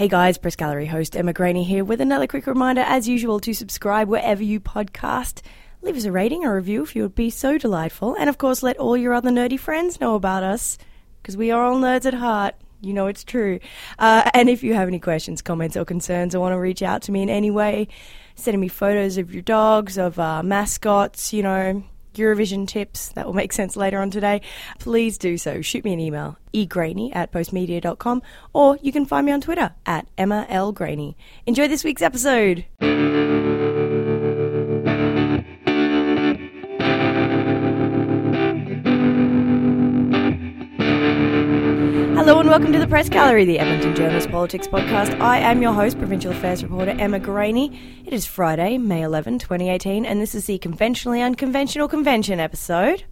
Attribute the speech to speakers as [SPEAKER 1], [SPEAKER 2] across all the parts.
[SPEAKER 1] Hey guys, Press Gallery host Emma Graney here with another quick reminder, as usual, to subscribe wherever you podcast. Leave us a rating or review if you would be so delightful. And of course, let all your other nerdy friends know about us, because we are all nerds at heart. You know it's true. Uh, and if you have any questions, comments, or concerns, or want to reach out to me in any way, sending me photos of your dogs, of uh, mascots, you know, Eurovision tips that will make sense later on today, please do so. Shoot me an email, egraney at postmedia.com, or you can find me on Twitter at Emma L. Graney. Enjoy this week's episode. Welcome to the Press Gallery, the Edmonton Journal's Politics Podcast. I am your host, Provincial Affairs reporter Emma Graney. It is Friday, May 11, 2018, and this is the Conventionally Unconventional Convention episode.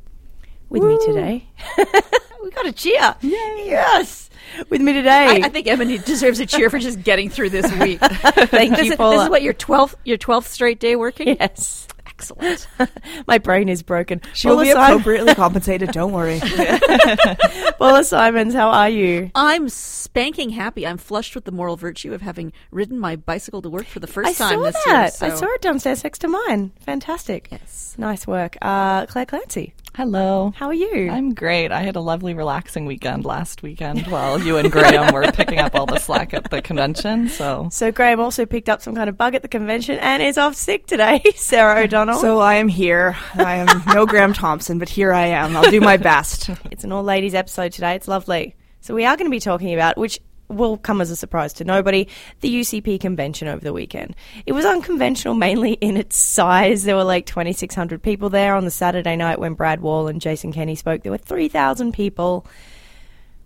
[SPEAKER 1] With me today, we got a cheer. Yes! With me today,
[SPEAKER 2] I, I think Emma deserves a cheer for just getting through this week.
[SPEAKER 1] thank
[SPEAKER 2] this,
[SPEAKER 1] you,
[SPEAKER 2] is,
[SPEAKER 1] Paula.
[SPEAKER 2] this is what your twelfth your twelfth straight day working.
[SPEAKER 1] Yes.
[SPEAKER 2] Excellent.
[SPEAKER 1] My brain is broken.
[SPEAKER 3] She'll
[SPEAKER 1] Paula
[SPEAKER 3] be
[SPEAKER 1] Simon-
[SPEAKER 3] appropriately compensated. Don't worry.
[SPEAKER 1] Paula Simons, how are you?
[SPEAKER 2] I'm spanking happy. I'm flushed with the moral virtue of having ridden my bicycle to work for the first
[SPEAKER 1] I
[SPEAKER 2] time
[SPEAKER 1] saw
[SPEAKER 2] this
[SPEAKER 1] that.
[SPEAKER 2] year. So.
[SPEAKER 1] I saw it downstairs next to mine. Fantastic.
[SPEAKER 2] Yes.
[SPEAKER 1] Nice work. Uh, Clare Clancy,
[SPEAKER 4] Hello.
[SPEAKER 1] how are you?
[SPEAKER 4] I'm great. I had a lovely, relaxing weekend last weekend while you and Graham were picking up all the slack at the convention. So,
[SPEAKER 1] So Graham also picked up some kind of bug at the convention and is off sick today. Sarah O'Donnell.
[SPEAKER 3] So I am here. I am no Graham Thompson, but here I am. I'll do my best.
[SPEAKER 1] it's an all ladies episode today. It's lovely. So we are going to be talking about which will come as a surprise to nobody, the UCP convention over the weekend. It was unconventional mainly in its size. There were like 2600 people there on the Saturday night when Brad Wall and Jason Kenney spoke. There were 3000 people.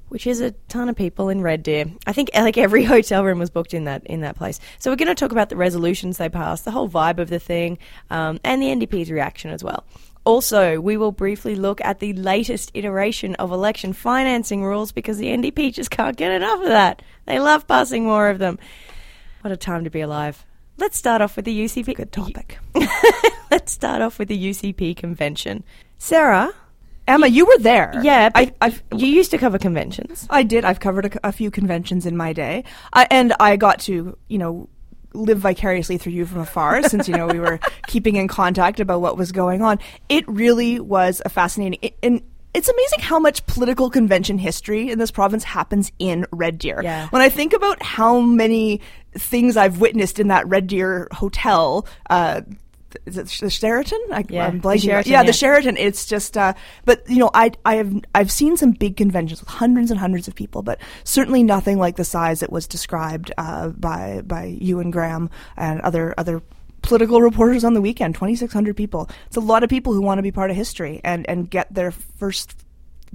[SPEAKER 1] Which is a ton of people in Red Deer. I think like every hotel room was booked in that in that place. So we're going to talk about the resolutions they passed, the whole vibe of the thing, um, and the NDP's reaction as well. Also, we will briefly look at the latest iteration of election financing rules because the NDP just can't get enough of that. They love passing more of them. What a time to be alive. Let's start off with the UCP.
[SPEAKER 3] Good topic.
[SPEAKER 1] Let's start off with the UCP convention. Sarah,
[SPEAKER 3] Emma, you were there.
[SPEAKER 1] yeah,
[SPEAKER 3] I, I've,
[SPEAKER 1] you used to cover conventions.
[SPEAKER 3] I did. I've covered a, a few conventions in my day, I, and I got to, you know, live vicariously through you from afar since you know we were keeping in contact about what was going on. It really was a fascinating. It, and it's amazing how much political convention history in this province happens in Red Deer.
[SPEAKER 1] Yeah.
[SPEAKER 3] When I think about how many things I've witnessed in that Red Deer hotel, uh, is it the Sheraton? I,
[SPEAKER 1] Yeah,
[SPEAKER 3] I'm
[SPEAKER 1] the. Sheraton,
[SPEAKER 3] yeah,
[SPEAKER 1] yeah.
[SPEAKER 3] the Sheraton. It's just, uh, but you know, I I have I've seen some big conventions with hundreds and hundreds of people, but certainly nothing like the size that was described uh, by by you and Graham and other other political reporters on the weekend. Twenty six hundred people. It's a lot of people who want to be part of history and and get their first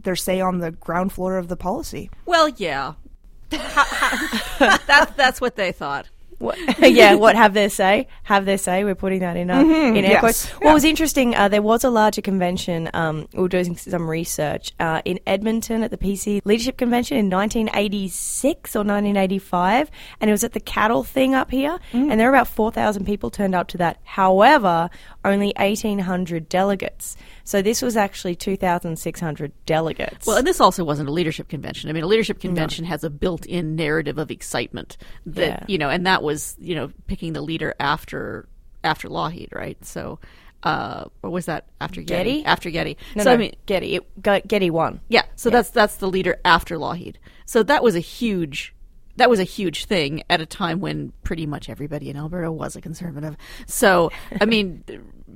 [SPEAKER 3] their say on the ground floor of the policy.
[SPEAKER 2] Well, yeah. that's that's what they thought.
[SPEAKER 1] What, yeah, what have their say? Have their say. We're putting that in uh, in air
[SPEAKER 3] yes.
[SPEAKER 1] quotes. What was interesting, uh, there was a larger convention. Um, we were doing some research uh, in Edmonton at the PC Leadership Convention in 1986 or 1985, and it was at the cattle thing up here, and there were about 4,000 people turned up to that. However, only 1,800 delegates. So this was actually 2,600 delegates.
[SPEAKER 2] Well, and this also wasn't a leadership convention. I mean, a leadership convention has a built-in narrative of excitement that
[SPEAKER 1] Yeah.
[SPEAKER 2] you know, and that was you know picking the leader after after Lougheed, right? So, uh, or was that after Getty?
[SPEAKER 1] Getty?
[SPEAKER 2] After Getty.
[SPEAKER 1] no,
[SPEAKER 2] so
[SPEAKER 1] no,
[SPEAKER 2] I mean,
[SPEAKER 1] Getty, it, Ge- Getty won.
[SPEAKER 2] yeah. So that's that's the leader after Lougheed. So that was a huge. That was a huge thing at a time when pretty much everybody in Alberta was a conservative. So, I mean,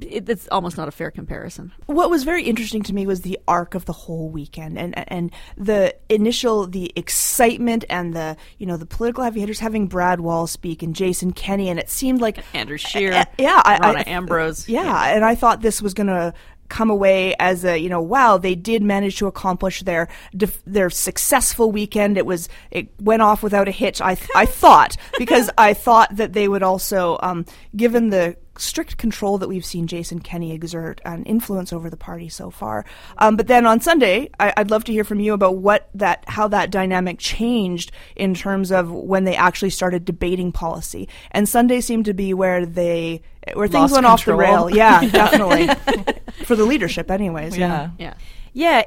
[SPEAKER 2] it, it's almost not a fair comparison.
[SPEAKER 3] What was very interesting to me was the arc of the whole weekend and and the initial the excitement and the you know the political heavy hitters having Brad Wall speak and Jason Kenney and it seemed like
[SPEAKER 2] Andrew Scheer,
[SPEAKER 3] Uh, yeah, I-
[SPEAKER 2] Rona
[SPEAKER 3] I-
[SPEAKER 2] Ambrose.
[SPEAKER 3] yeah, and I thought this was going to come away as a you know wow they did manage to accomplish their their successful weekend it was it went off without a hitch I I thought because I thought that they would also um, given the strict control that we've seen Jason Kenney exert and influence over the party so far. Um, but then on Sunday, I, I'd love to hear from you about what that how that dynamic changed in terms of when they actually started debating policy. And Sunday seemed to be where they where things
[SPEAKER 4] Lost
[SPEAKER 3] went off the rail. Yeah, definitely for the leadership, anyways.
[SPEAKER 4] Yeah.
[SPEAKER 2] Yeah.
[SPEAKER 1] Yeah,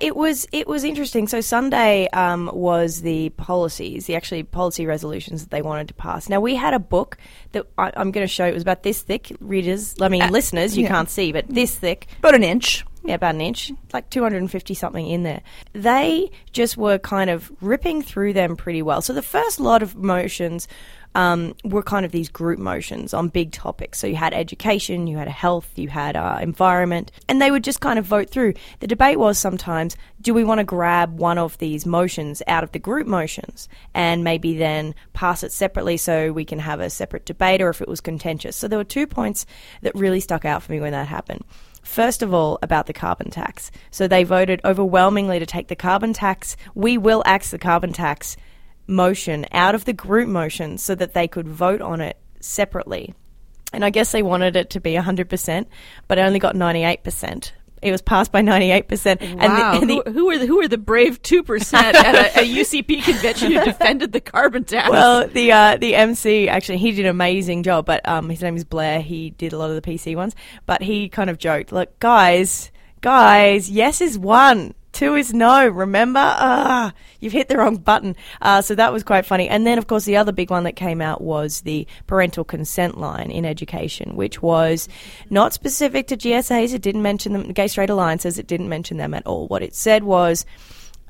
[SPEAKER 1] it was it was interesting. So Sunday um, was the policies, the actually policy resolutions that they wanted to pass. Now we had a book that I, I'm going to show. It was about this thick. Readers, I mean listeners, you
[SPEAKER 3] yeah.
[SPEAKER 1] can't see, but this thick.
[SPEAKER 3] About an inch.
[SPEAKER 1] Yeah, about an inch, like 250 something in there. They just were kind of ripping through them pretty well. So the first lot of motions um, were kind of these group motions on big topics. So you had education, you had health, you had uh, environment, and they would just kind of vote through. The debate was sometimes do we want to grab one of these motions out of the group motions and maybe then pass it separately so we can have a separate debate or if it was contentious? So there were two points that really stuck out for me when that happened. First of all, about the carbon tax. So they voted overwhelmingly to take the carbon tax. We will axe the carbon tax motion out of the group motion so that they could vote on it separately. And I guess they wanted it to be 100%, but it only got 98%. It was passed by 98%. And the- and the,
[SPEAKER 2] who, who are the who are the brave two percent at a, a UCP convention who defended the carbon tax?
[SPEAKER 1] well, the uh, the MC actually he did an amazing job, but um, his name is Blair. He did a lot of the PC ones, but he kind of joked, "Look, guys, guys, yes is one." Two is no. Remember, ah, you've hit the wrong button. Uh, so that was quite funny. And then, of course, the other big one that came out was the parental consent line in education, which was not specific to GSAs. It didn't mention them. Gay straight alliances. It didn't mention them at all. What it said was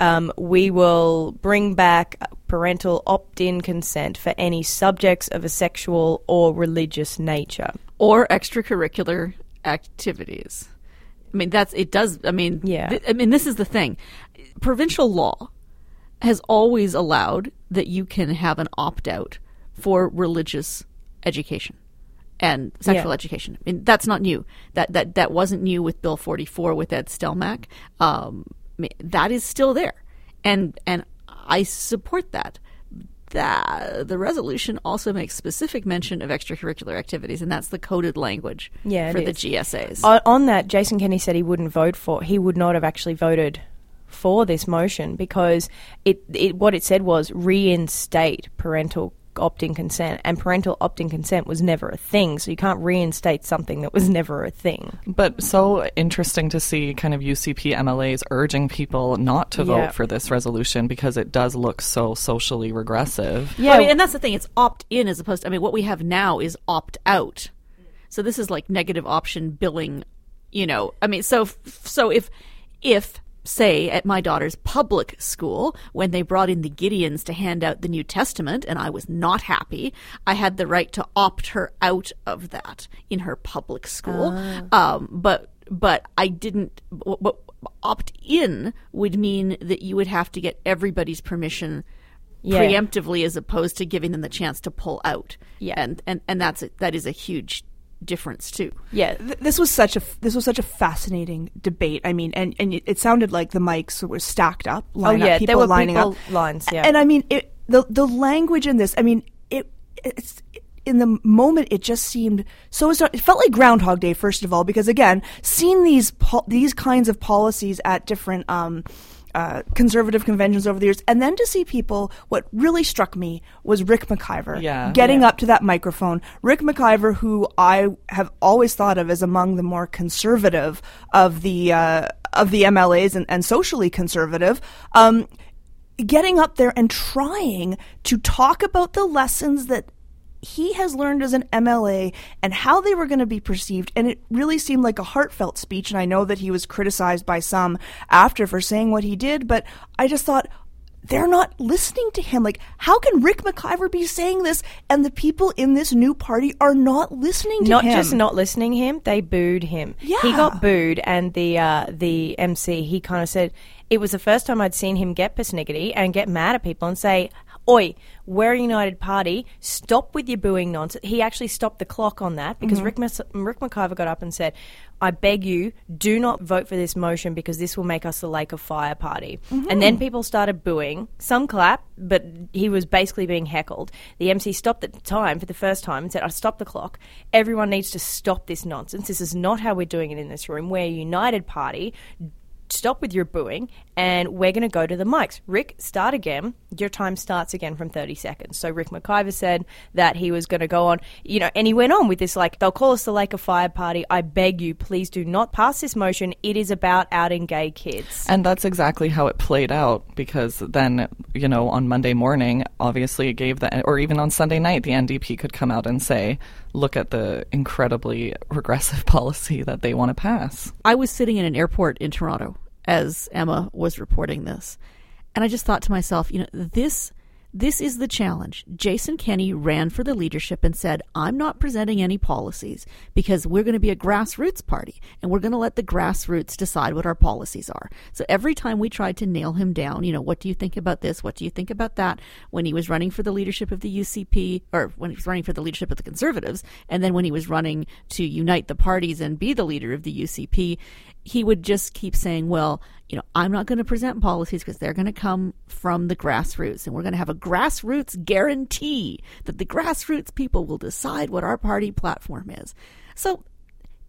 [SPEAKER 1] um, we will bring back parental opt in consent for any subjects of a sexual or religious nature.
[SPEAKER 2] or extracurricular activities. I mean, that's it. Does I mean?
[SPEAKER 1] Yeah.
[SPEAKER 2] th- I mean, this is the thing. Provincial law has always allowed that you can have an opt out for religious education and sexual
[SPEAKER 1] Yeah.
[SPEAKER 2] education. I mean, that's not new. That that that wasn't new with Bill forty four with Ed Stelmach. Um, I mean, that is still there, and and I support that. That the resolution also makes specific mention of extracurricular activities, and that's the coded language
[SPEAKER 1] Yeah,
[SPEAKER 2] for the
[SPEAKER 1] is.
[SPEAKER 2] GSAs.
[SPEAKER 1] On, on that, Jason Kenney said he wouldn't vote for. He would not have actually voted for this motion because it, it what it said was reinstate parental opt-in consent, and parental opt-in consent was never a thing. So you can't reinstate something that was never a thing.
[SPEAKER 4] But so interesting to see kind of UCP MLAs urging people not to
[SPEAKER 1] Yeah.
[SPEAKER 4] vote for this resolution because it does look so socially regressive.
[SPEAKER 1] Yeah,
[SPEAKER 2] I mean, and that's the thing. It's opt in as opposed to, I mean, what we have now is opt out. So this is like negative option billing, you know. I mean, so, so if, if, say, at my daughter's public school, when they brought in the Gideons to hand out the New Testament, and I was not happy, I had the right to opt her out of that in her public school. Um, but, but I didn't, w- opt in would mean that you would have to get everybody's permission
[SPEAKER 1] Yeah.
[SPEAKER 2] preemptively as opposed to giving them the chance to pull out.
[SPEAKER 1] Yeah.
[SPEAKER 2] and and and that's a, that is a huge difference too.
[SPEAKER 1] yeah,
[SPEAKER 3] Th- this was such a this was such a fascinating debate. I mean, and and it sounded like the mics were stacked up. Line
[SPEAKER 1] Oh, yeah,
[SPEAKER 3] up, people
[SPEAKER 1] there were
[SPEAKER 3] lining
[SPEAKER 1] people
[SPEAKER 3] up
[SPEAKER 1] lines, yeah.
[SPEAKER 3] and I mean it. The the language in this. I mean it. It's in the moment it just seemed so. It felt like Groundhog Day. First of all, because again, seeing these pol- these kinds of policies at different. Um, uh, conservative conventions over the years, and then to see people. What really struck me was Ric McIver
[SPEAKER 4] Yeah.
[SPEAKER 3] getting
[SPEAKER 1] Yeah.
[SPEAKER 3] up to that microphone. Ric McIver, who I have always thought of as among the more conservative of the uh, of the MLAs and, and socially conservative, um, getting up there and trying to talk about the lessons that he has learned as an MLA and how they were going to be perceived. And it really seemed like a heartfelt speech. And I know that he was criticized by some after for saying what he did, but I just thought, they're not listening to him. Like, how can Ric McIver be saying this and the people in this new party are not listening to
[SPEAKER 1] not
[SPEAKER 3] him?
[SPEAKER 1] Not just not listening to him, they booed him.
[SPEAKER 3] Yeah.
[SPEAKER 1] He got booed, and the uh, the MC he kind of said it was the first time I'd seen him get persnickety and get mad at people and say, "Oi, we're a united party. Stop with your booing nonsense." He actually stopped the clock on that because mm-hmm. Rick Mas- Ric McIver got up and said, "I beg you, do not vote for this motion because this will make us the Lake of Fire party." Mm-hmm. And then people started booing. Some clap, but he was basically being heckled. The MC stopped at the time for the first time and said, "I stopped the clock. Everyone needs to stop this nonsense. This is not how we're doing it in this room. We're a united party." Stop with your booing and we're going to go to the mics. Ric, start again. Your time starts again from 30 seconds. So Ric McIver said that he was going to go on, you know, and he went on with this like, they'll call us the Lake of Fire party. I beg you, please do not pass this motion. It is about outing gay kids.
[SPEAKER 4] And that's exactly how it played out because then, you know, on Monday morning, obviously it gave the, or even on Sunday night, the NDP could come out and say, look at the incredibly regressive policy that they want to pass.
[SPEAKER 2] I was sitting in an airport in Toronto as Emma was reporting this. And I just thought to myself, you know, this this is the challenge. Jason Kenney ran for the leadership and said, I'm not presenting any policies because we're going to be a grassroots party and we're going to let the grassroots decide what our policies are. So every time we tried to nail him down, you know, what do you think about this? What do you think about that? When he was running for the leadership of the UCP or when he was running for the leadership of the Conservatives, and then when he was running to unite the parties and be the leader of the UCP, he would just keep saying, well, you know, I'm not going to present policies because they're going to come from the grassroots and we're going to have a grassroots guarantee that the grassroots people will decide what our party platform is. So,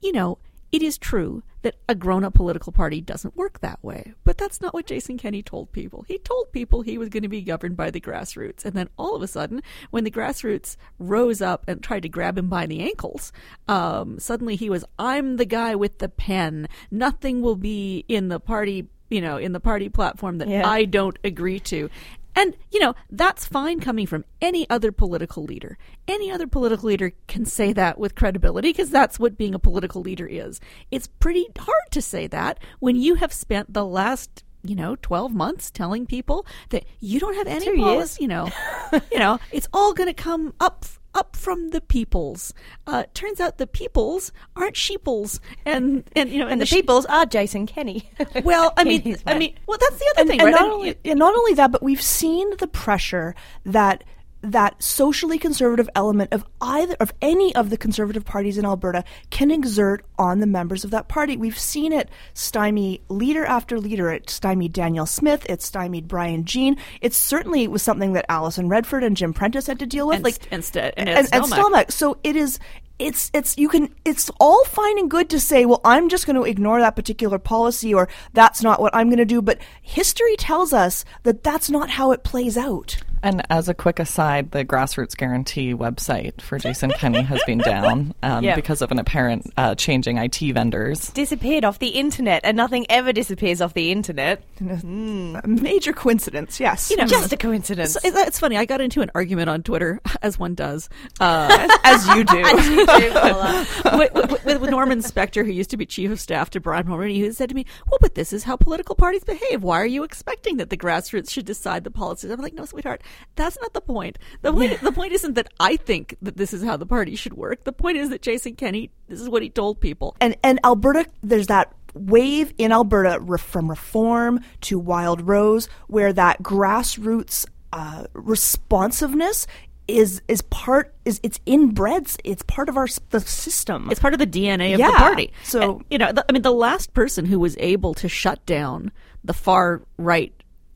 [SPEAKER 2] you know, it is true that a grown up political party doesn't work that way. But that's not what Jason Kenney told people. He told people he was going to be governed by the grassroots. And then all of a sudden, when the grassroots rose up and tried to grab him by the ankles, um, suddenly he was, I'm the guy with the pen. Nothing will be in the party you know, in the party platform that
[SPEAKER 1] Yeah.
[SPEAKER 2] I don't agree to. And, you know, that's fine coming from any other political leader. Any other political leader can say that with credibility because that's what being a political leader is. It's pretty hard to say that when you have spent the last you know, 12 months telling people that you don't have any policy, you know, you know, it's all going to come up up from the peoples. Uh, turns out the peoples aren't sheeples and and you know
[SPEAKER 1] And the
[SPEAKER 2] sheep-
[SPEAKER 1] peoples are Jason Kenney.
[SPEAKER 2] well, I mean, I mean, well, that's the other
[SPEAKER 3] and,
[SPEAKER 2] thing,
[SPEAKER 3] and
[SPEAKER 2] right?
[SPEAKER 3] not
[SPEAKER 2] And-
[SPEAKER 3] only and not only that, but we've seen the pressure that that socially conservative element of either of any of the conservative parties in Alberta can exert on the members of that party. We've seen it stymie leader after leader. It stymied Danielle Smith. It stymied Brian Jean. It certainly was something that Alison Redford and Jim Prentice had to deal with.
[SPEAKER 2] And
[SPEAKER 3] like
[SPEAKER 2] and St- and
[SPEAKER 3] and, and
[SPEAKER 2] Stelmach.
[SPEAKER 3] Stelmach. So it is. It's it's you can it's all fine and good to say well I'm just going to ignore that particular policy or that's not what I'm going to do but history tells us that that's not how it plays out.
[SPEAKER 4] And as a quick aside, the Grassroots Guarantee website for Jason Kenney has been down um,
[SPEAKER 1] Yeah.
[SPEAKER 4] because of an apparent uh, changing IT vendors.
[SPEAKER 1] disappeared off the internet, and nothing ever disappears off the internet.
[SPEAKER 3] A major coincidence, yes.
[SPEAKER 2] You know,
[SPEAKER 1] Just a coincidence.
[SPEAKER 2] So, it's it's funny. I got into an argument on Twitter, as one does, uh,
[SPEAKER 3] as you do.
[SPEAKER 2] with, with, with Norman Spector, who used to be chief of staff to Brian Mulroney, who said to me, "Well, but this is how political parties behave. Why are you expecting that the grassroots should decide the policies?" I'm like, "No, sweetheart, that's not the point. The point, the point isn't that I think that this is how the party should work. The point is that Jason Kenney, this is what he told people.
[SPEAKER 3] and and Alberta, there's that wave in Alberta re- from reform to Wild Rose, where that grassroots uh, responsiveness is is part is it's inbred. It's part of our the system.
[SPEAKER 2] It's part of the DNA of
[SPEAKER 3] Yeah.
[SPEAKER 2] the party.
[SPEAKER 3] So-
[SPEAKER 2] And, you know, the, I mean, the last person who was able to shut down the far right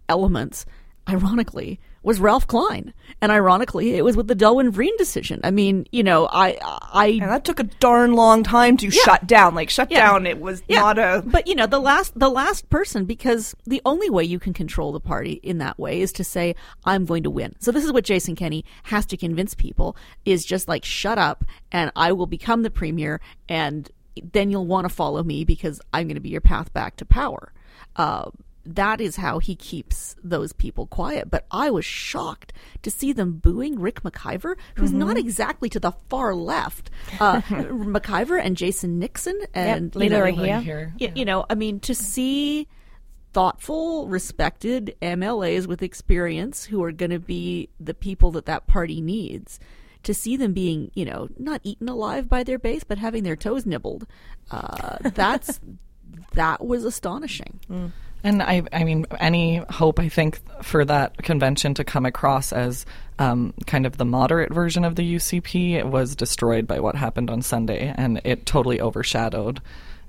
[SPEAKER 2] elements, ironically, was Ralph Klein, and ironically, it was with the Delwin Vriend decision. I mean, you know, I, I,
[SPEAKER 3] and that took a darn long time to shut down. Like shut
[SPEAKER 2] Yeah.
[SPEAKER 3] down, it was
[SPEAKER 2] yeah,
[SPEAKER 3] not a.
[SPEAKER 2] but you know, the last, the last person, because the only way you can control the party in that way is to say, "I'm going to win." So this is what Jason Kenney has to convince people: is just like, shut up, and I will become the premier, and then you'll want to follow me because I'm going to be your path back to power. Uh, that is how he keeps those people quiet. But I was shocked to see them booing Ric McIver, who's not exactly to the far left. Uh, McIver and Jason Nixon and you know,
[SPEAKER 1] Rahia.
[SPEAKER 4] here.
[SPEAKER 2] y- you know, I mean, to see thoughtful, respected MLAs with experience who are going to be the people that that party needs, to see them being, you know, not eaten alive by their base, but having their toes nibbled, uh, that's that was astonishing.
[SPEAKER 4] And I, I mean, any hope I think for that convention to come across as um, kind of the moderate version of the UCP it was destroyed by what happened on Sunday, and it totally overshadowed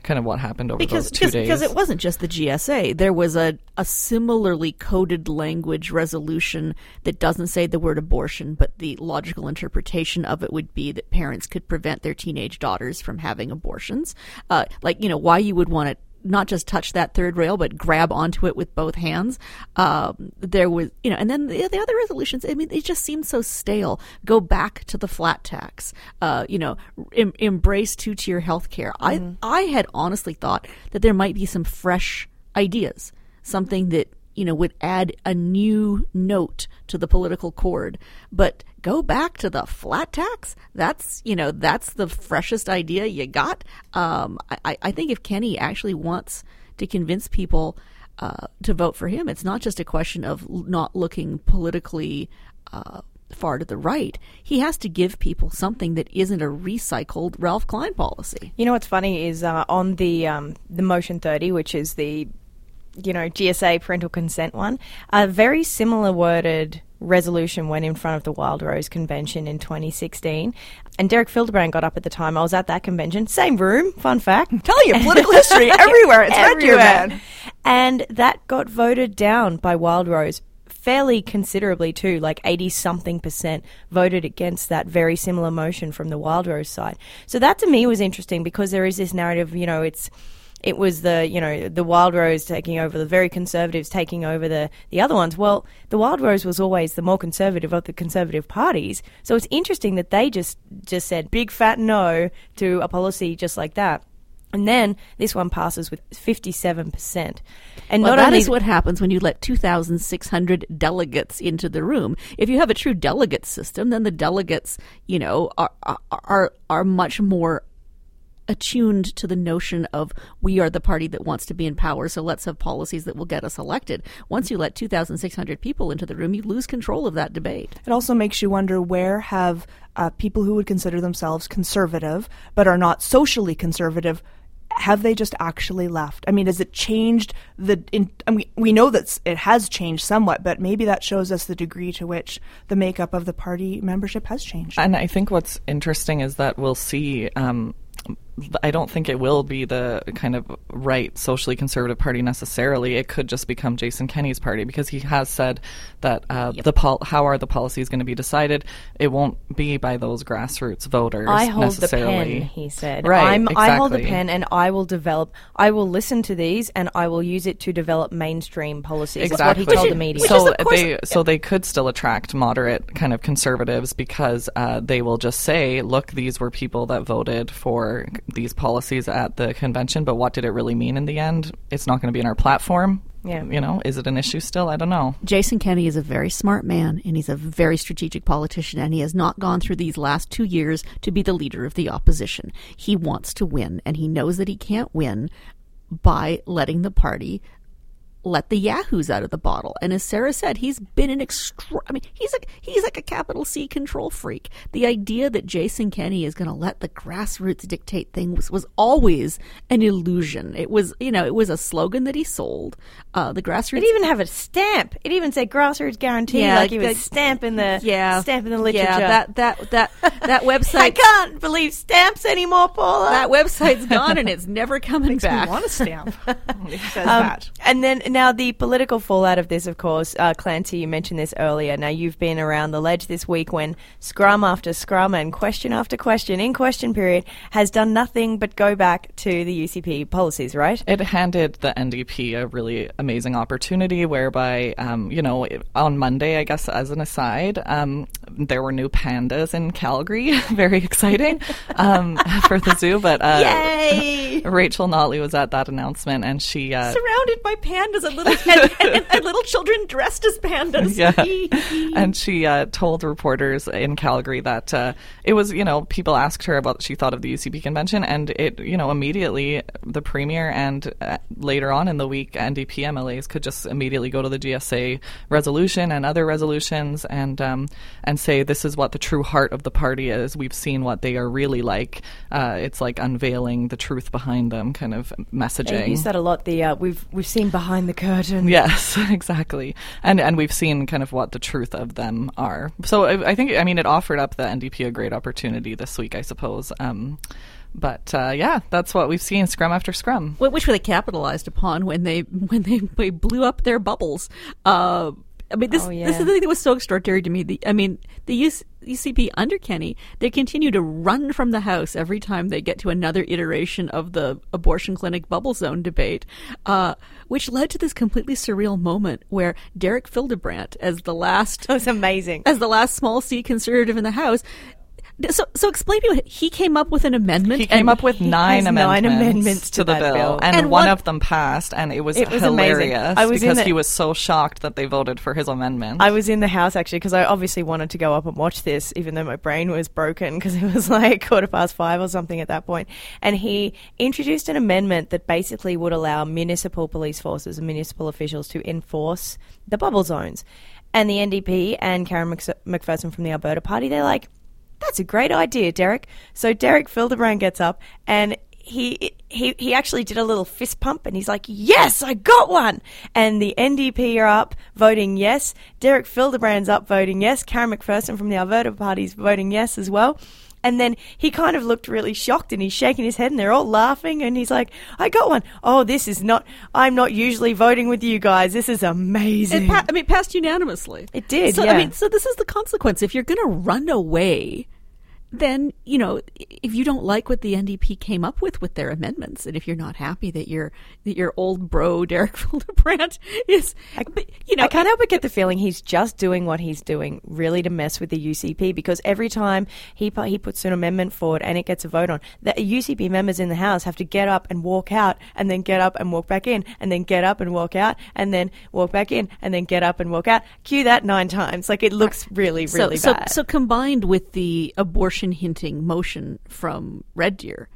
[SPEAKER 4] kind of what happened over
[SPEAKER 2] because
[SPEAKER 4] those two
[SPEAKER 2] because,
[SPEAKER 4] days.
[SPEAKER 2] because it wasn't just the GSA. There was a, a similarly coded language resolution that doesn't say the word abortion, but the logical interpretation of it would be that parents could prevent their teenage daughters from having abortions. Uh, like you know why you would want to not just touch that third rail, but grab onto it with both hands. Um, there was, you know, and then the, the other resolutions. I mean, they just seemed so stale. Go back to the flat tax. Uh, you know, em- embrace two tier healthcare. I I had honestly thought that there might be some fresh ideas, something that you know would add a new note to the political chord. But go back to the flat tax. That's you know that's the freshest idea you got. Um, I, I think if Kenney actually wants to convince people uh, to vote for him it's not just a question of not looking politically uh, far to the right. He has to give people something that isn't a recycled ralph klein policy.
[SPEAKER 1] You know what's funny is uh, on the um, the motion thirty, which is the you know GSA parental consent one, a very similar worded resolution went in front of the Wild Rose Convention in 2016, and Derek Fildebrandt got up at the time. I was at that convention, same room. Fun fact.
[SPEAKER 3] Tell you, political history everywhere. It's red
[SPEAKER 1] Everywhere.
[SPEAKER 3] man.
[SPEAKER 1] And that got voted down by Wild Rose fairly considerably too, like 80 something percent voted against that very similar motion from the Wild Rose side. So that to me was interesting because there is this narrative, you know, it's it was the you know the Wild Rose taking over the very conservatives taking over the the other ones. Well, the Wild Rose was always the more conservative of the conservative parties. So it's interesting that they just just said big fat no to a policy just like that. And then this one passes with 57%. And
[SPEAKER 2] Well,
[SPEAKER 1] not
[SPEAKER 2] that
[SPEAKER 1] only
[SPEAKER 2] is what happens when you let 2,600 delegates into the room. If you have a true delegate system, then the delegates, you know, are are are, are much more attuned to the notion of we are the party that wants to be in power, so let's have policies that will get us elected. Once you let 2,600 people into the room, you lose control of that debate.
[SPEAKER 3] It also makes you wonder where have uh, people who would consider themselves conservative but are not socially conservative have they just actually left? I mean, has it changed the? In, I mean, we know that it has changed somewhat, but maybe that shows us the degree to which the makeup of the party membership has changed.
[SPEAKER 4] And I think what's interesting is that we'll see. Um, I don't think it will be the kind of right socially conservative party necessarily. It could just become Jason Kenney's party because he has said that uh, the pol- how are the policies going to be decided? It won't be by those grassroots voters
[SPEAKER 1] I hold the pen, he said.
[SPEAKER 4] Right,
[SPEAKER 1] I'm, I hold the pen and I will develop, I will listen to these and I will use it to develop mainstream policies.
[SPEAKER 4] Exactly.
[SPEAKER 1] what he told the media.
[SPEAKER 4] So they so they could still attract moderate kind of conservatives because uh, they will just say, "Look, these were people that voted for these policies at the convention, but what did it really mean in the end? It's not going to be in our platform."
[SPEAKER 1] Yeah.
[SPEAKER 4] you know, is it an issue still? I don't know.
[SPEAKER 2] Jason Kenney is a very smart man and he's a very strategic politician and he has not gone through these last two years to be the leader of the opposition. He wants to win and he knows that he can't win by letting the party let the yahoos out of the bottle. And as Sarah said, he's been an extra. I mean, he's like he's like a capital C control freak. The idea that Jason Kenney is going to let the grassroots dictate things was always an illusion. It was, you know, it was a slogan that he sold. Uh, the grassroots
[SPEAKER 1] It even have a stamp. It even said grassroots guarantee,
[SPEAKER 2] Yeah,
[SPEAKER 1] like he was
[SPEAKER 2] that-
[SPEAKER 1] stamping the
[SPEAKER 2] yeah,
[SPEAKER 1] stamping the literature.
[SPEAKER 2] Yeah, that that that that website.
[SPEAKER 1] I can't believe stamps anymore, Paula.
[SPEAKER 2] that website's gone and it's never coming
[SPEAKER 3] Makes me
[SPEAKER 2] back.
[SPEAKER 3] want a stamp. Says
[SPEAKER 1] Um,
[SPEAKER 3] that.
[SPEAKER 1] And then now the political fallout of this, of course, uh, Clancy, you mentioned this earlier. Now you've been around the ledge this week when scrum after scrum and question after question in question period has done nothing but go back to the UCP policies, right?
[SPEAKER 4] It handed the NDP a really amazing opportunity whereby, um, you know, on Monday, I guess, as an aside, um, there were new pandas in Calgary. Very exciting um, for the zoo. But uh,
[SPEAKER 1] Yay!
[SPEAKER 4] Rachel Notley was at that announcement and she. Uh,
[SPEAKER 2] Surrounded by pandas and little and, and, and little children dressed as pandas.
[SPEAKER 4] yeah. and she uh, told reporters in Calgary that uh, it was, you know, people asked her about what she thought of the UCP convention, and it, you know, immediately the premier and uh, later on in the week, NDP MLAs could just immediately go to the GSA resolution and other resolutions and um, and say this is what the true heart of the party is. We've seen what they are really like. Uh, it's like unveiling the truth behind them, kind of
[SPEAKER 1] They
[SPEAKER 4] messaging.
[SPEAKER 1] use that a lot. The uh, we've we've seen behind the curtain.
[SPEAKER 4] Yes, exactly, and and we've seen kind of what the truth of them are. So I, I think, I mean, it offered up the NDP a great opportunity this week, I suppose. Um, but uh, yeah, that's what we've seen scrum after scrum.
[SPEAKER 2] Which were they capitalized upon when they when they, they blew up their bubbles. Uh, I mean, this
[SPEAKER 1] Oh, yeah.
[SPEAKER 2] this is the thing that was so extraordinary to me. The, I mean, the US, UCP under Kenney, they continue to run from the House every time they get to another iteration of the abortion clinic bubble zone debate, uh, which led to this completely surreal moment where Derek Fildebrandt, as the last
[SPEAKER 1] That was amazing.
[SPEAKER 2] as the last small C conservative in the House. So, so explain to me. He came up with an amendment.
[SPEAKER 4] He came up with nine amendments,
[SPEAKER 1] nine amendments to
[SPEAKER 4] the bill,
[SPEAKER 1] bill.
[SPEAKER 4] and,
[SPEAKER 2] And
[SPEAKER 4] one of them passed, and it was,
[SPEAKER 1] It was amazing.
[SPEAKER 4] hilarious
[SPEAKER 1] I was
[SPEAKER 4] because
[SPEAKER 1] the-
[SPEAKER 4] he was so shocked that they voted for his amendment.
[SPEAKER 1] I was in the house actually because I obviously wanted to go up and watch this, even though my brain was broken because it was like quarter past five or something at that point. And he introduced an amendment that basically would allow municipal police forces and municipal officials to enforce the bubble zones. And the NDP and Karen McPherson from the Alberta Party, they're like, that's a great idea, Derek. So Derek Fildebrandt gets up and he he he actually did a little fist pump and he's like, "Yes, I got one!" And the NDP are up voting yes. Derek Fildebrandt's up voting yes. Karen McPherson from the Alberta Party's voting yes as well. And then he kind of looked really shocked and he's shaking his head and they're all laughing and he's like, I got one. Oh, this is not, I'm not usually voting with you guys. This is amazing.
[SPEAKER 2] It pa- I mean, it passed unanimously.
[SPEAKER 1] It did,
[SPEAKER 2] So
[SPEAKER 1] yeah.
[SPEAKER 2] I mean, so this is the consequence. If you're going to run away, then you know if you don't like what the NDP came up with with their amendments, and if you're not happy that your that your old bro Derek Fildebrandt is, you know,
[SPEAKER 1] I can't help but get the feeling he's just doing what he's doing really to mess with the UCP because every time he he puts an amendment forward and it gets a vote on, the UCP members in the House have to get up and walk out and then get up and walk back in and then get up and walk out and then walk back in and then get up and walk out. Cue that nine times. Like it looks really, really
[SPEAKER 2] so,
[SPEAKER 1] bad.
[SPEAKER 2] So, so combined with the abortion hinting motion from Red Deer,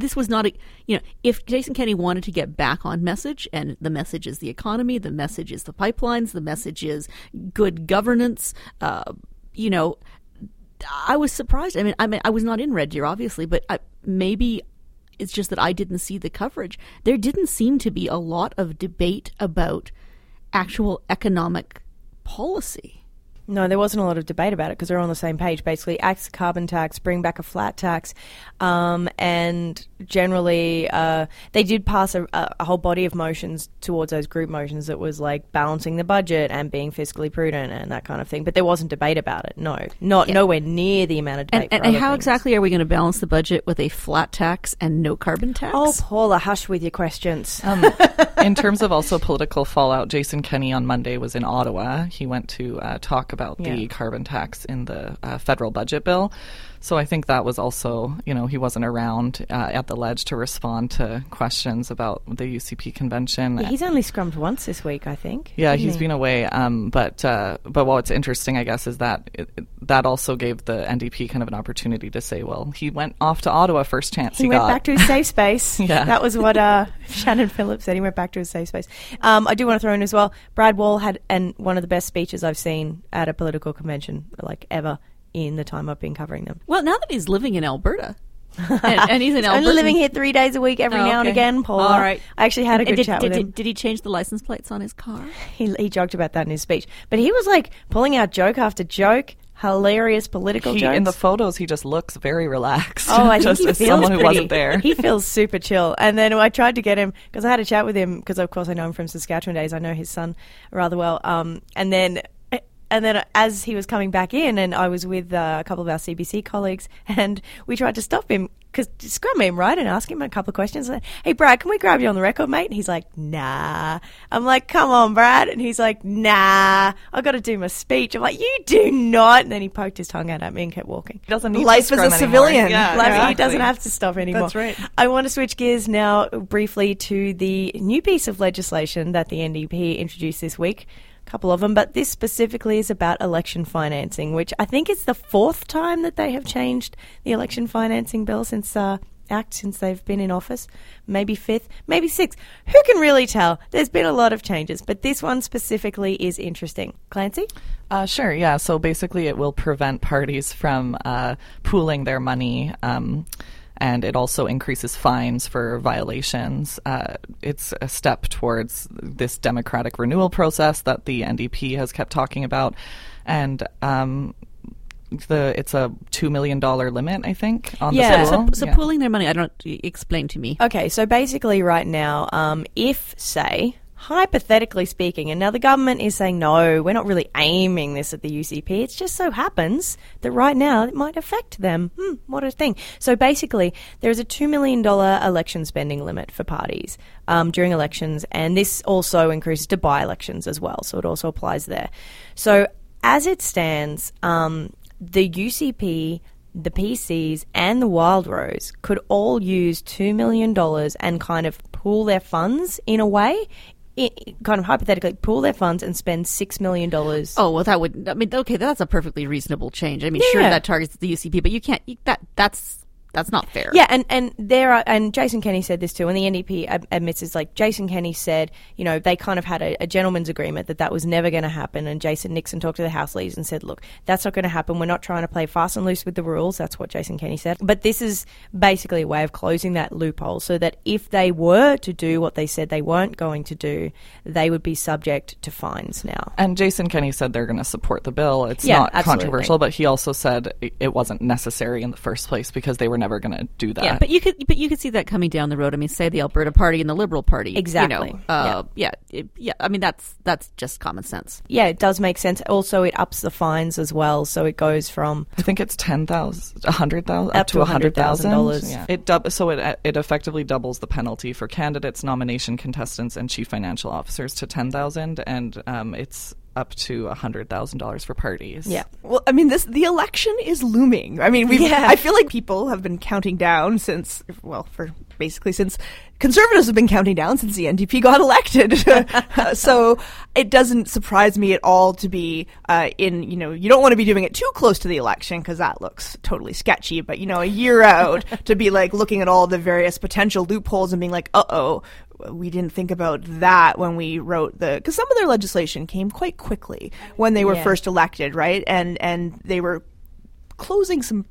[SPEAKER 2] this was not a you know if Jason Kenney wanted to get back on message, and the message is the economy, the message is the pipelines, the message is good governance. Uh, you know, I was surprised. I mean, I mean, I was not in Red Deer, obviously, but I, maybe it's just that I didn't see the coverage. There didn't seem to be a lot of debate about actual economic policy.
[SPEAKER 1] No, there wasn't a lot of debate about it because they're on the same page. Basically, axe the carbon tax, bring back a flat tax, um, and generally uh, they did pass a, a whole body of motions towards those group motions that was like balancing the budget and being fiscally prudent and that kind of thing. But there wasn't debate about it. No, not nowhere near the amount of debate.
[SPEAKER 2] And, and,
[SPEAKER 1] for
[SPEAKER 2] and
[SPEAKER 1] other
[SPEAKER 2] how
[SPEAKER 1] things.
[SPEAKER 2] exactly are we going to balance the budget with a flat tax and no carbon tax?
[SPEAKER 1] Oh, Paula, hush with your questions.
[SPEAKER 4] Um, in terms of also political fallout, Jason Kenney on Monday was in Ottawa. He went to uh, talk about
[SPEAKER 1] Yeah.
[SPEAKER 4] the carbon tax in the uh, federal budget bill. So I think that was also, you know, he wasn't around uh, at the ledge to respond to questions about the UCP convention.
[SPEAKER 1] Yeah, he's only scrummed once this week, I think.
[SPEAKER 4] Yeah, he's
[SPEAKER 1] he?
[SPEAKER 4] been away. Um, but uh, but what's interesting, I guess, is that it- that also gave the NDP kind of an opportunity to say, well, he went off to Ottawa first chance he,
[SPEAKER 1] He went
[SPEAKER 4] got.
[SPEAKER 1] back to his safe space.
[SPEAKER 4] Yeah.
[SPEAKER 1] That was what uh, Shannon Phillips said. He went back to his safe space. Um, I do want to throw in as well, Brad Wall had and one of the best speeches I've seen at a political convention, like ever, in the time I've been covering them.
[SPEAKER 2] well, now that he's living in Alberta, and, and he's in Alberta,
[SPEAKER 1] only living here three days a week, every
[SPEAKER 2] Oh,
[SPEAKER 1] now and again, Paul.
[SPEAKER 2] All right.
[SPEAKER 1] I actually had a good
[SPEAKER 2] did,
[SPEAKER 1] chat
[SPEAKER 2] did,
[SPEAKER 1] with him.
[SPEAKER 2] did, did he change the license plates on his car?
[SPEAKER 1] He, he joked about that in his speech. But he was like pulling out joke after joke, hilarious political
[SPEAKER 4] He,
[SPEAKER 1] jokes.
[SPEAKER 4] in the photos, he just looks very relaxed.
[SPEAKER 1] Oh, I think
[SPEAKER 4] just
[SPEAKER 1] he feels
[SPEAKER 4] someone who
[SPEAKER 1] pretty-
[SPEAKER 4] wasn't there.
[SPEAKER 1] He feels super chill. And then I tried to get him because I had a chat with him because, of course, I know him from Saskatchewan days. I know his son rather well. Um, and then. And then, as he was coming back in, and I was with uh, a couple of our CBC colleagues, and we tried to stop him because scrum him right and ask him a couple of questions. Like, hey, Brad, can we grab you on the record, mate? And he's like, Nah. I'm like, Come on, Brad. And he's like, Nah. I've got to do my speech. I'm like, You do not. And then he poked his tongue out at me and kept walking.
[SPEAKER 4] He doesn't need
[SPEAKER 3] Life
[SPEAKER 4] to
[SPEAKER 3] as a
[SPEAKER 4] scrum
[SPEAKER 3] civilian.
[SPEAKER 4] Anymore. Yeah,
[SPEAKER 1] Like, He doesn't have to stop anymore.
[SPEAKER 3] That's right.
[SPEAKER 1] I want to switch gears now briefly to the new piece of legislation that the NDP introduced this week. Couple of them, but this specifically is about election financing, which I think is the fourth time that they have changed the election financing bill since uh, Act since they've been in office. Maybe fifth, maybe sixth. Who can really tell? There's been a lot of changes, but this one specifically is interesting. Clancy?
[SPEAKER 4] Uh, sure, yeah. So basically, it will prevent parties from uh, pooling their money. Um, and it also increases fines for violations. Uh, it's a step towards this democratic renewal process that the NDP has kept talking about, and um, the it's a two million dollar limit, I think, on
[SPEAKER 1] Yeah.
[SPEAKER 4] the
[SPEAKER 2] So, so
[SPEAKER 4] Yeah.
[SPEAKER 2] pooling their money, I don't explain to me.
[SPEAKER 1] Okay, so basically, right now, um, if say hypothetically speaking, and now the government is saying, no, we're not really aiming this at the UCP. It just so happens that right now it might affect them. Hmm, what a thing. So basically, there is a $2 million election spending limit for parties um, during elections, and this also increases to by elections as well. So it also applies there. So as it stands, um, the UCP the PCs and the Wild Rose could all use $2 million and kind of pool their funds in a way kind of hypothetically pool their funds and spend six million dollars.
[SPEAKER 2] Oh well, that would. I mean, okay, that's a perfectly reasonable change. I mean, sure, that targets the UCP, but you can't. That that's that's not fair.
[SPEAKER 1] Yeah, and, and there are, and Jason Kenney said this too, and the NDP ad- admits it's like Jason Kenney said, you know, they kind of had a, a gentleman's agreement that that was never going to happen, and Jason Nixon talked to the House leaders and said, look, that's not going to happen. We're not trying to play fast and loose with the rules. That's what Jason Kenney said. But this is basically a way of closing that loophole so that if they were to do what they said they weren't going to do, they would be subject to fines now.
[SPEAKER 4] And Jason Kenney said they're going to support the bill. It's
[SPEAKER 1] Yeah,
[SPEAKER 4] not
[SPEAKER 1] absolutely.
[SPEAKER 4] controversial, but he also said it- it wasn't necessary in the first place because they were never going to do that.
[SPEAKER 2] Yeah, but you could, but you could see that coming down the road. I mean, say the Alberta Party and the Liberal Party,
[SPEAKER 1] Exactly.
[SPEAKER 2] You know, uh, yeah, it, yeah. I mean, that's that's just common sense.
[SPEAKER 1] Yeah, it does make sense. Also, it ups the fines as well, so it goes from
[SPEAKER 4] I think it's ten thousand, a hundred thousand,
[SPEAKER 1] Up
[SPEAKER 4] up
[SPEAKER 1] to
[SPEAKER 4] to a hundred thousand
[SPEAKER 1] $100,000.
[SPEAKER 4] Yeah, it dub- so it it effectively doubles the penalty for candidates, nomination contestants, and chief financial officers to ten thousand, and um, it's up to a hundred thousand dollars for parties.
[SPEAKER 1] yeah.
[SPEAKER 3] Well, I mean, this the election is looming. I mean, we
[SPEAKER 1] Yeah.
[SPEAKER 3] I feel like people have been counting down since, well, for basically since conservatives have been counting down since the NDP got elected. so it doesn't surprise me at all to be uh, in. You know, you don't want to be doing it too close to the election because that looks totally sketchy. But you know, a year out to be like looking at all the various potential loopholes and being like, uh oh. We didn't think about that when we wrote the because some of their legislation came quite quickly when they were
[SPEAKER 1] Yeah.
[SPEAKER 3] first elected, right? And and they were closing some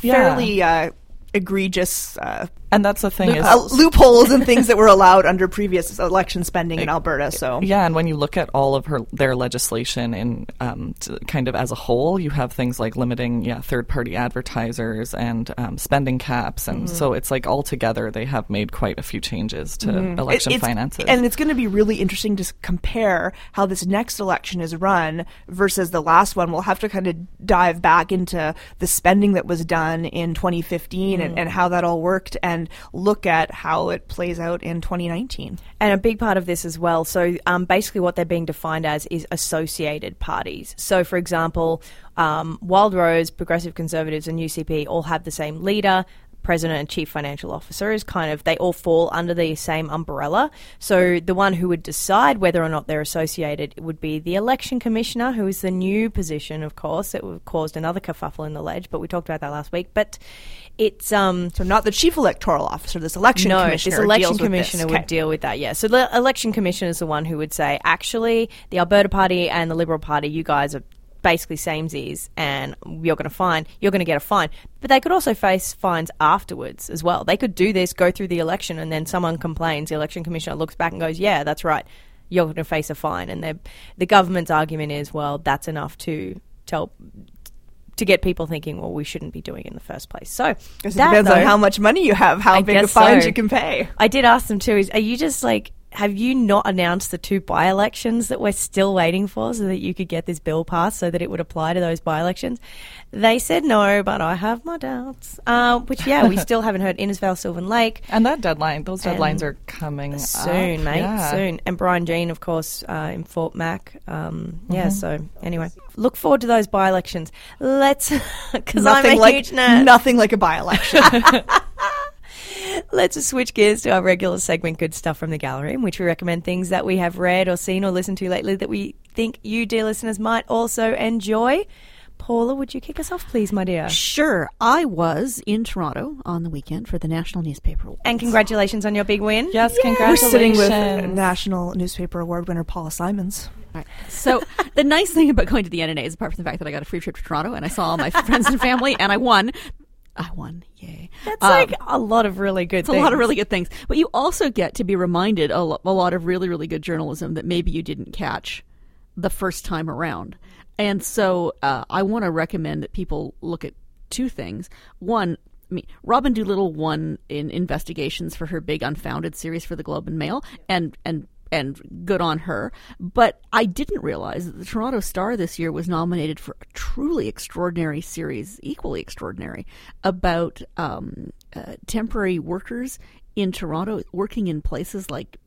[SPEAKER 4] Yeah.
[SPEAKER 3] fairly uh, egregious uh,
[SPEAKER 4] and that's the thing is
[SPEAKER 3] uh, loopholes and things that were allowed under previous election spending in Alberta. So
[SPEAKER 4] Yeah, and when you look at all of her their legislation in um, t- kind of as a whole, you have things like limiting yeah third party advertisers and um, spending caps, and
[SPEAKER 3] Mm-hmm.
[SPEAKER 4] so it's like all together they have made quite a few changes to election
[SPEAKER 3] It- it's-
[SPEAKER 4] finances.
[SPEAKER 3] And it's going to be really interesting to compare how this next election is run versus the last one. We'll have to kind of dive back into the spending that was done in 2015 and, and how that all worked and look at how it plays out in 2019.
[SPEAKER 1] And a big part of this as well. So um, basically, what they're being defined as is associated parties. So, for example, um, Wild Rose, Progressive Conservatives, and UCP all have the same leader. President and chief financial officer is kind of they all fall under the same umbrella. So the one who would decide whether or not they're associated would be the election commissioner, who is the new position, of course. It caused another kerfuffle in the ledge, but we talked about that last week. But it's um,
[SPEAKER 3] So not the chief electoral officer, this election
[SPEAKER 1] no,
[SPEAKER 3] commissioner.
[SPEAKER 1] this election
[SPEAKER 3] with this.
[SPEAKER 1] commissioner would
[SPEAKER 3] Okay.
[SPEAKER 1] deal with that. Yeah, so the election commissioner is the one who would say, actually, the Alberta Party and the Liberal Party, you guys are basically samesies, and you're going to fine. You're going to get a fine, but they could also face fines afterwards as well. They could do this, go through the election, and then someone complains. The election commissioner looks back and goes, "Yeah, that's right. You're going to face a fine." And the the government's argument is, well, that's enough to tell. To get people thinking, well, we shouldn't be doing it in the first place. So
[SPEAKER 3] it
[SPEAKER 1] that,
[SPEAKER 3] depends on how much money you have, how
[SPEAKER 1] I
[SPEAKER 3] big a fine
[SPEAKER 1] so.
[SPEAKER 3] you can pay.
[SPEAKER 1] I did ask them too. Is are you just like have you not announced the two by elections that we're still waiting for, so that you could get this bill passed, so that it would apply to those by elections? They said no, but I have my doubts. Uh, which yeah, we still haven't heard Innisfail, Sylvan Lake.
[SPEAKER 4] and that deadline, those deadlines are coming
[SPEAKER 1] Soon,
[SPEAKER 4] up.
[SPEAKER 1] mate,
[SPEAKER 4] Yeah.
[SPEAKER 1] soon. And Brian Jean, of course, uh, in Fort Mac. Um, Yeah,
[SPEAKER 3] Mm-hmm.
[SPEAKER 1] so anyway, look forward to those by elections. Let's, because I'm a
[SPEAKER 3] like
[SPEAKER 1] huge nerd.
[SPEAKER 3] nothing like a by-election.
[SPEAKER 1] Let's switch gears to our regular segment, Good Stuff from the Gallery, in which we recommend things that we have read or seen or listened to lately that we think you, dear listeners, might also enjoy. Paula, would you kick us off, please, my dear?
[SPEAKER 2] Sure, I was in Toronto on the weekend for the National Newspaper Awards.
[SPEAKER 1] And congratulations on your big win.
[SPEAKER 4] Yes, congratulations.
[SPEAKER 3] We're sitting with National Newspaper Award winner Paula Simons.
[SPEAKER 2] Right. So the nice thing about going to the NNA is apart from the fact that I got a free trip to Toronto and I saw all my friends and family and I won. I won, yay!
[SPEAKER 1] That's
[SPEAKER 2] Um,
[SPEAKER 1] like a lot of really good
[SPEAKER 2] It's
[SPEAKER 1] things.
[SPEAKER 2] a lot of really good things, but you also get to be reminded a, lo- a lot of really, really good journalism that maybe you didn't catch the first time around. And so uh, I want to recommend that people look at two things. One, I mean, Robin Doolittle won in investigations for her big Unfounded series for the Globe and Mail, and and and good on her. But I didn't realize that the Toronto Star this year was nominated for a truly extraordinary series, equally extraordinary, about um, uh, temporary workers in Toronto working in places like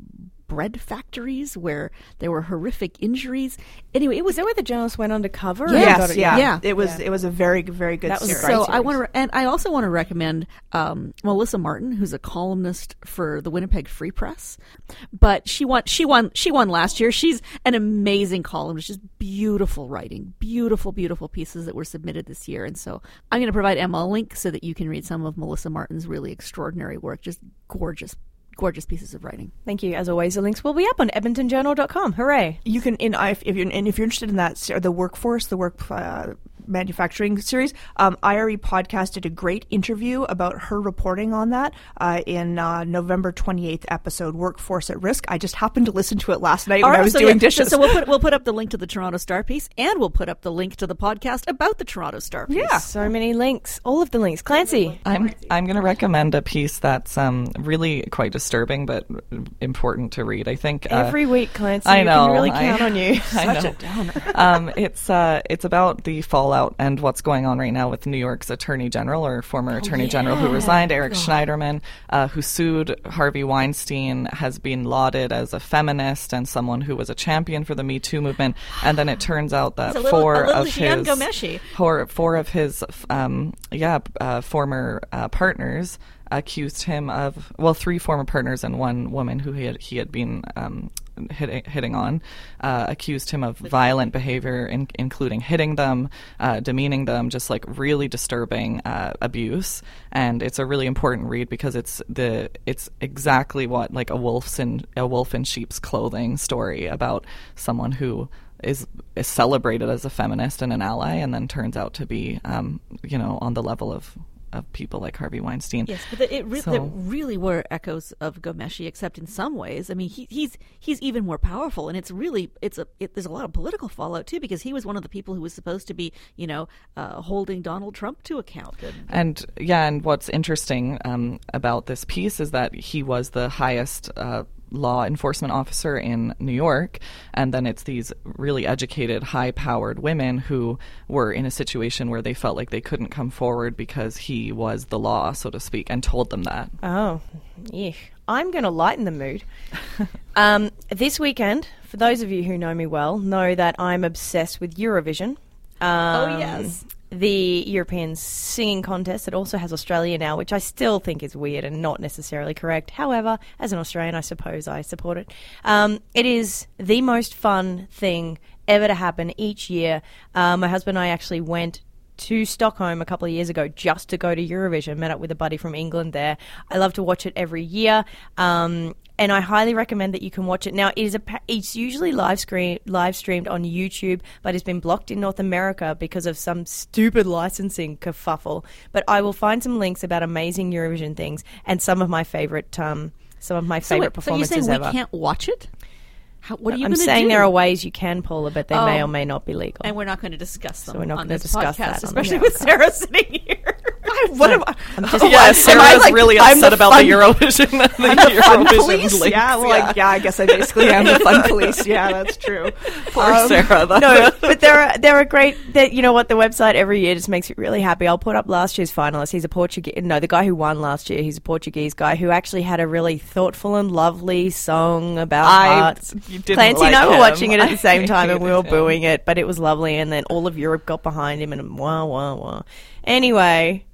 [SPEAKER 2] bread factories where there were horrific injuries. Anyway, it was
[SPEAKER 1] Is that where the journalist went undercover?
[SPEAKER 2] Yeah.
[SPEAKER 3] Yes,
[SPEAKER 1] it-
[SPEAKER 3] yeah.
[SPEAKER 2] Yeah.
[SPEAKER 3] It was it was a very very good
[SPEAKER 1] That was
[SPEAKER 3] series.
[SPEAKER 1] great
[SPEAKER 2] so I want to, and I also want to recommend um, Melissa Martin, who's a columnist for the Winnipeg Free Press. But she won, she won, she won last year. She's an amazing columnist, just beautiful writing, beautiful, beautiful pieces that were submitted this year. And so I'm going to provide Emma a link so that you can read some of Melissa Martin's really extraordinary work. Just gorgeous, gorgeous pieces of writing.
[SPEAKER 1] Thank you. As always, the links will be up on edmontonjournal.com. Hooray.
[SPEAKER 3] you can in if, if you're and if you're interested in that the workforce the work uh, manufacturing series um, IRE podcast did a great interview about her reporting on that uh, in uh, November 28th episode workforce at risk I just happened to listen to it last night when I was
[SPEAKER 2] so,
[SPEAKER 3] doing
[SPEAKER 2] yeah,
[SPEAKER 3] dishes
[SPEAKER 2] So we'll put we'll put up the link to the Toronto Star piece, and we'll put up the link to the podcast about the Toronto Star piece.
[SPEAKER 3] Yeah.
[SPEAKER 1] So many links. All of the links. Clancy.
[SPEAKER 4] I'm I'm going to recommend a piece that's um, really quite disturbing but important to read. I think uh,
[SPEAKER 1] Every week, Clancy.
[SPEAKER 4] I
[SPEAKER 1] You
[SPEAKER 4] know.
[SPEAKER 1] can really
[SPEAKER 4] I-
[SPEAKER 1] count on you.
[SPEAKER 4] I
[SPEAKER 3] such
[SPEAKER 4] know.
[SPEAKER 3] a downer
[SPEAKER 4] um, it's uh, it's about the fallout and what's going on right now with New York's Attorney General or former Attorney General who resigned, Eric Schneiderman, uh, who sued Harvey Weinstein, has been lauded as a feminist and someone who was a champion for the Me Too movement, and then it turns out that
[SPEAKER 2] little-
[SPEAKER 4] four of his four, four of his um, yeah uh, former uh, partners accused him of well three former partners and one woman who he had he had been um, hitting, hitting on uh, accused him of violent behavior in, including hitting them uh, demeaning them just like really disturbing uh, abuse. And it's a really important read because it's the it's exactly what like a wolf's in a wolf in sheep's clothing story about someone who is, is celebrated as a feminist and an ally, and then turns out to be, um, you know, on the level of of people like Harvey Weinstein.
[SPEAKER 2] Yes, but the, it re-
[SPEAKER 4] So-
[SPEAKER 2] there really were echoes of Ghomeshi, except in some ways. I mean, he, he's he's even more powerful, and it's really it's a it, there's a lot of political fallout too because he was one of the people who was supposed to be you know uh, holding Donald Trump to account. And,
[SPEAKER 4] And yeah, and what's interesting um, about this piece is that he was the highest uh, law enforcement officer in New York, and then it's these really educated, high-powered women who were in a situation where they felt like they couldn't come forward because he was the law, so to speak, and told them that.
[SPEAKER 1] Oh, yeah. I'm going to lighten the mood. um, this weekend, for those of you who know me well, know that I'm obsessed with Eurovision. Um,
[SPEAKER 2] Oh, yes.
[SPEAKER 1] The European singing contest. It also has Australia now, which I still think is weird and not necessarily correct. However, as an Australian, I suppose I support it. Um, it is the most fun thing ever to happen each year. Uh, my husband and I actually went to Stockholm a couple of years ago just to go to Eurovision. Met up with a buddy from England there. I love to watch it every year, um, and I highly recommend that you can watch it. Now, it is a it's usually live screen live streamed on YouTube, but it's been blocked in North America because of some stupid licensing kerfuffle. But I will find some links about amazing Eurovision things and some of my favorite um, some of my
[SPEAKER 2] so,
[SPEAKER 1] favorite
[SPEAKER 2] wait, so you're saying
[SPEAKER 1] ever.
[SPEAKER 2] we can't watch it? How, what are you
[SPEAKER 1] I'm saying
[SPEAKER 2] do?
[SPEAKER 1] there are ways you can, Paula, but they may
[SPEAKER 2] Oh.
[SPEAKER 1] or may not be legal.
[SPEAKER 2] and we're not going to discuss them
[SPEAKER 1] So we're not
[SPEAKER 2] on
[SPEAKER 1] gonna
[SPEAKER 2] this
[SPEAKER 1] discuss
[SPEAKER 2] podcast,
[SPEAKER 1] that
[SPEAKER 2] especially with Sarah sitting here.
[SPEAKER 3] What am I
[SPEAKER 1] I'm just
[SPEAKER 4] Yeah,
[SPEAKER 3] am I like-
[SPEAKER 4] really
[SPEAKER 3] I'm
[SPEAKER 4] upset
[SPEAKER 3] the
[SPEAKER 4] about
[SPEAKER 3] fun-
[SPEAKER 4] the Eurovision. the
[SPEAKER 3] I'm the fun
[SPEAKER 4] Eurovision
[SPEAKER 3] police.
[SPEAKER 4] links,
[SPEAKER 3] Yeah, well, like, yeah, I guess I basically am the fun police. Yeah, that's true.
[SPEAKER 4] Poor
[SPEAKER 3] Um,
[SPEAKER 4] Sarah. That's
[SPEAKER 1] no, but there are there are great. That you know what the website every year just makes me really happy. I'll put up last year's finalist. He's a Portuguese. No, the guy who won last year. He's a Portuguese guy who actually had a really thoughtful and lovely song about
[SPEAKER 4] I
[SPEAKER 1] hearts.
[SPEAKER 4] didn't
[SPEAKER 1] Clancy and
[SPEAKER 4] like
[SPEAKER 1] I were
[SPEAKER 4] him.
[SPEAKER 1] watching it at the
[SPEAKER 4] I
[SPEAKER 1] same time, and we were
[SPEAKER 4] him.
[SPEAKER 1] booing it, but it was lovely. And then all of Europe got behind him, and wah wah wah. Anyway.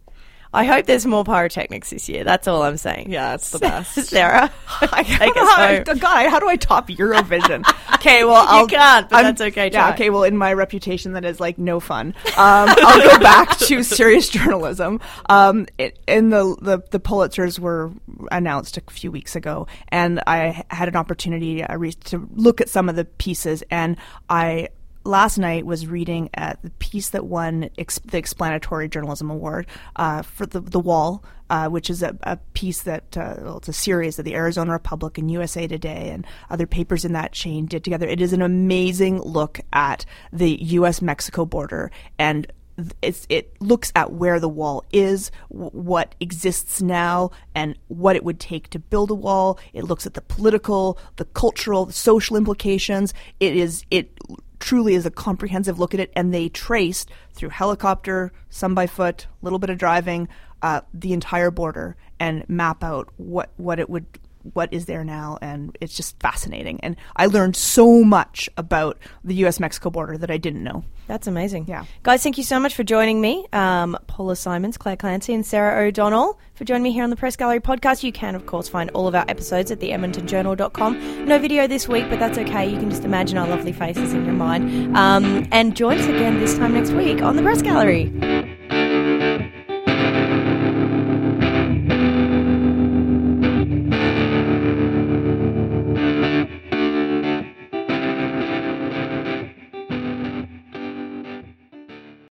[SPEAKER 1] I hope there's more pyrotechnics this year. That's all I'm saying.
[SPEAKER 4] Yeah, it's the best.
[SPEAKER 1] Sarah,
[SPEAKER 3] I
[SPEAKER 1] take us home.
[SPEAKER 3] God, how do I top Eurovision? okay, well, I'll,
[SPEAKER 1] can't, but
[SPEAKER 3] I'm-
[SPEAKER 1] that's okay,
[SPEAKER 3] Yeah, okay. Well, in my reputation, that is like no fun. Um, I'll go back to serious journalism. Um, it, in the, the the Pulitzers were announced a few weeks ago, and I had an opportunity uh, to look at some of the pieces, and I last night was reading at the piece that won ex- the explanatory journalism award uh, for the the wall uh, which is a, a piece that uh, well, it's a series that the arizona republic and usa today and other papers in that chain did together it is an amazing look at the us mexico border and it's, it looks at where the wall is, w- what exists now, and what it would take to build a wall. It looks at the political, the cultural, the social implications. It is it truly is a comprehensive look at it, and they traced through helicopter, some by foot, a little bit of driving, uh, the entire border, and map out what what it would what is there now and it's just fascinating and i learned so much about the us mexico border that i didn't know
[SPEAKER 1] That's amazing.
[SPEAKER 3] Yeah.
[SPEAKER 1] Guys, thank you so much for joining me. Um, Paula Simons, Clare Clancy, and Sarah O'Donnell for joining me here on the Press Gallery podcast. You can, of course, find all of our episodes at the edmontonjournal.com. No video this week, but that's okay. You can just imagine our lovely faces in your mind. Um, and join us again this time next week on the Press Gallery.